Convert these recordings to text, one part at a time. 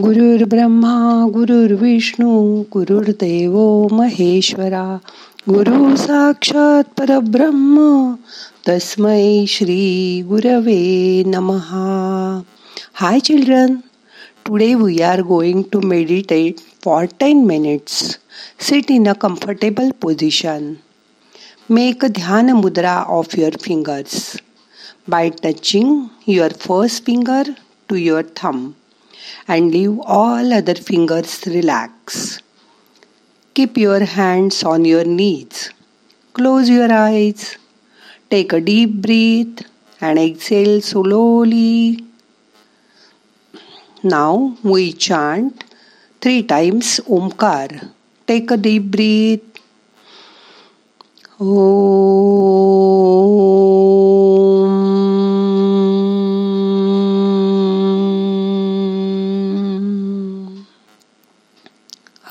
गुरुर् ब्रह्मा गुरुर्विष्णू गुरुर्देव महेश्वरा। गुरु साक्षात परब्रह्म, तस्मै श्री गुरवे नम। Hi children today we are going to meditate for ten minutes sit in a comfortable position make a dhyan mudra of your fingers by touching your first finger to your thumb and leave all other fingers relax. Keep your hands on your knees. Close your eyes. Take a deep breath and exhale slowly. Now we chant three times Omkar. Take a deep breath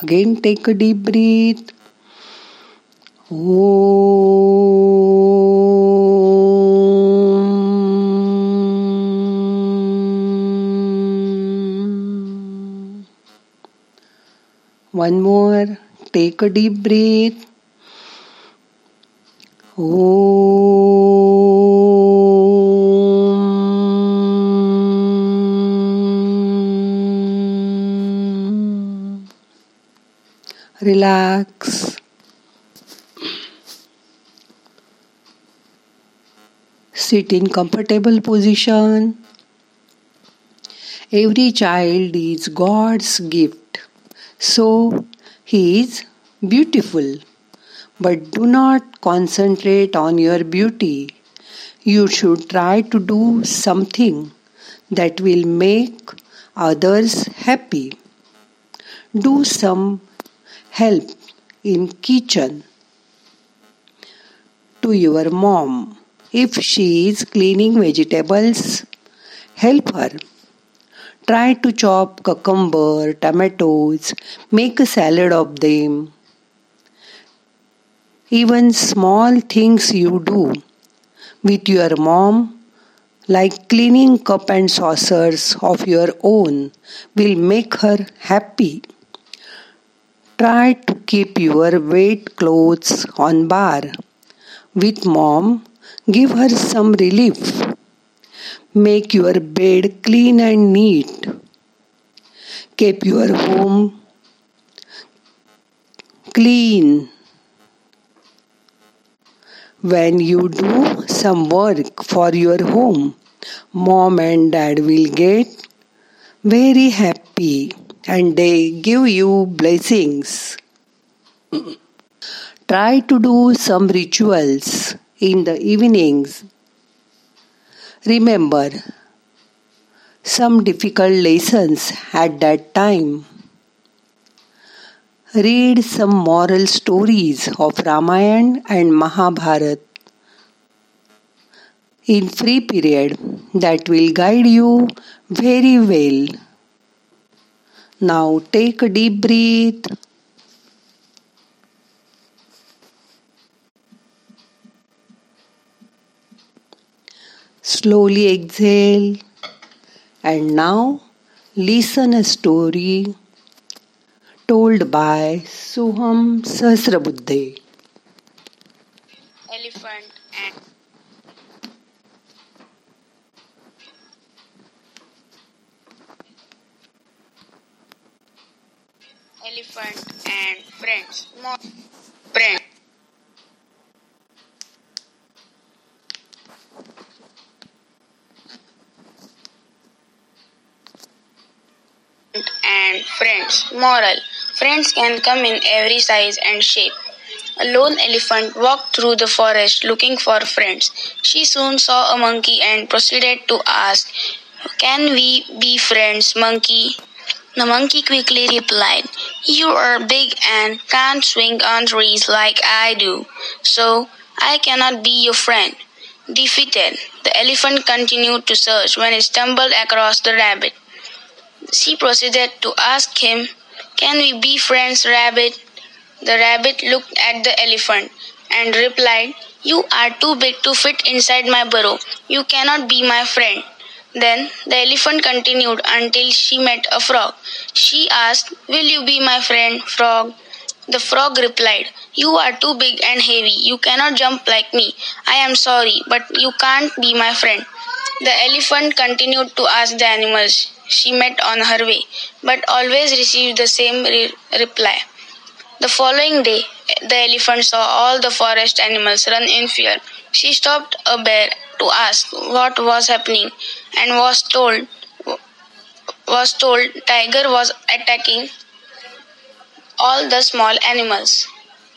Again take a deep breath. One more. Take a deep breath. Relax. Sit in comfortable position. Every child is God's gift. So he is beautiful. But do not concentrate on your beauty. You should try to do something that will make others happy. Do some help in kitchen to your mom. If she is cleaning vegetables, help her. Try to chop cucumber, tomatoes, make a salad of them even small things you do with your mom, like cleaning cup and saucers of your own, will make her happy. Try to keep your wet clothes on bar. With mom, give her some relief. Make your bed clean and neat. Keep your home clean when you do some work for your home, mom and dad will get very happy and they give you blessings. Try to do some rituals in the evenings. Remember some difficult lessons at that time. Read some moral stories of Ramayana and Mahabharata in free period that will guide you very well. Now take a deep breath. Slowly exhale and now listen a story told by Suham Sahasrabuddhe. Elephant and Elephant and friends. More friends. and friends. Moral Friends can come in every size and shape. A lone elephant walked through the forest looking for friends. She soon saw a monkey and proceeded to ask, Can we be friends, monkey? The monkey quickly replied, You are big and can't swing on trees like I do, so I cannot be your friend. Defeated, the elephant continued to search when he stumbled across the rabbit. She proceeded to ask him can we be friends, rabbit? The rabbit looked at the elephant and replied, You are too big to fit inside my burrow. You cannot be my friend. Then the elephant continued until she met a frog. She asked, Will you be my friend, frog? The frog replied, You are too big and heavy. You cannot jump like me. I am sorry, but you can't be my friend. The elephant continued to ask the animals she met on her way, but always received the same re- reply. The following day, the elephant saw all the forest animals run in fear. She stopped a bear to ask what was happening and was told was told tiger was attacking all the small animals.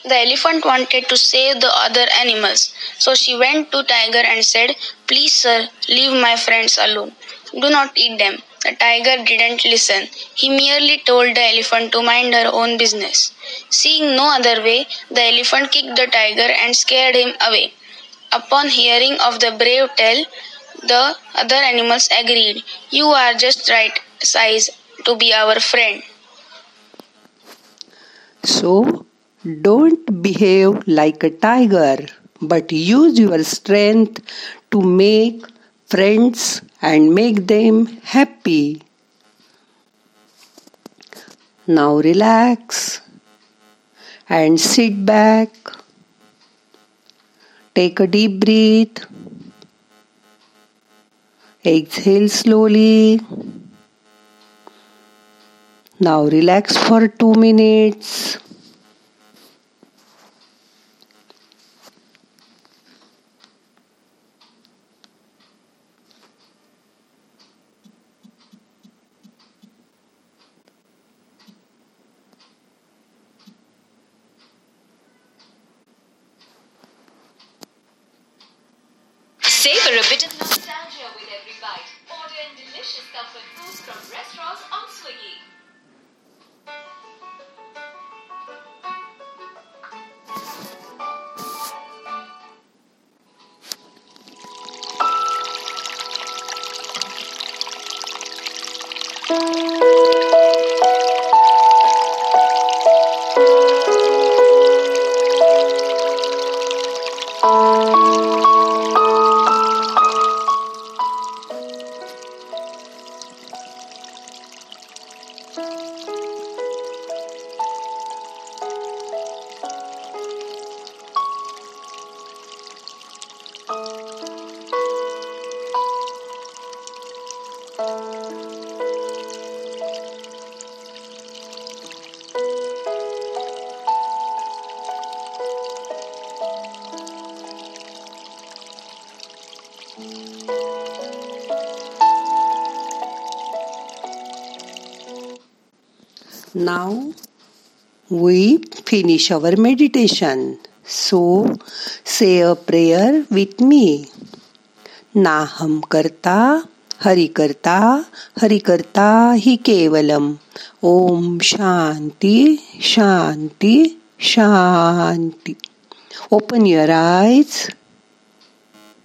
The elephant wanted to save the other animals, so she went to Tiger and said, Please, sir, leave my friends alone. Do not eat them. The tiger didn't listen. He merely told the elephant to mind her own business. Seeing no other way, the elephant kicked the tiger and scared him away. Upon hearing of the brave tale, the other animals agreed, You are just right size to be our friend. So, don't behave like a tiger, but use your strength to make friends and make them happy. Now, relax and sit back. Take a deep breath. Exhale slowly. Now relax for 2 minutes. Savor a bit of nostalgia with every bite. Order in delicious comfort foods from restaurants on Swiggy. Now we finish our meditation. So say a prayer with me. नाहम करता हरि करता हरि करता हि केवलम ओम शांती शांती शांती open your आयज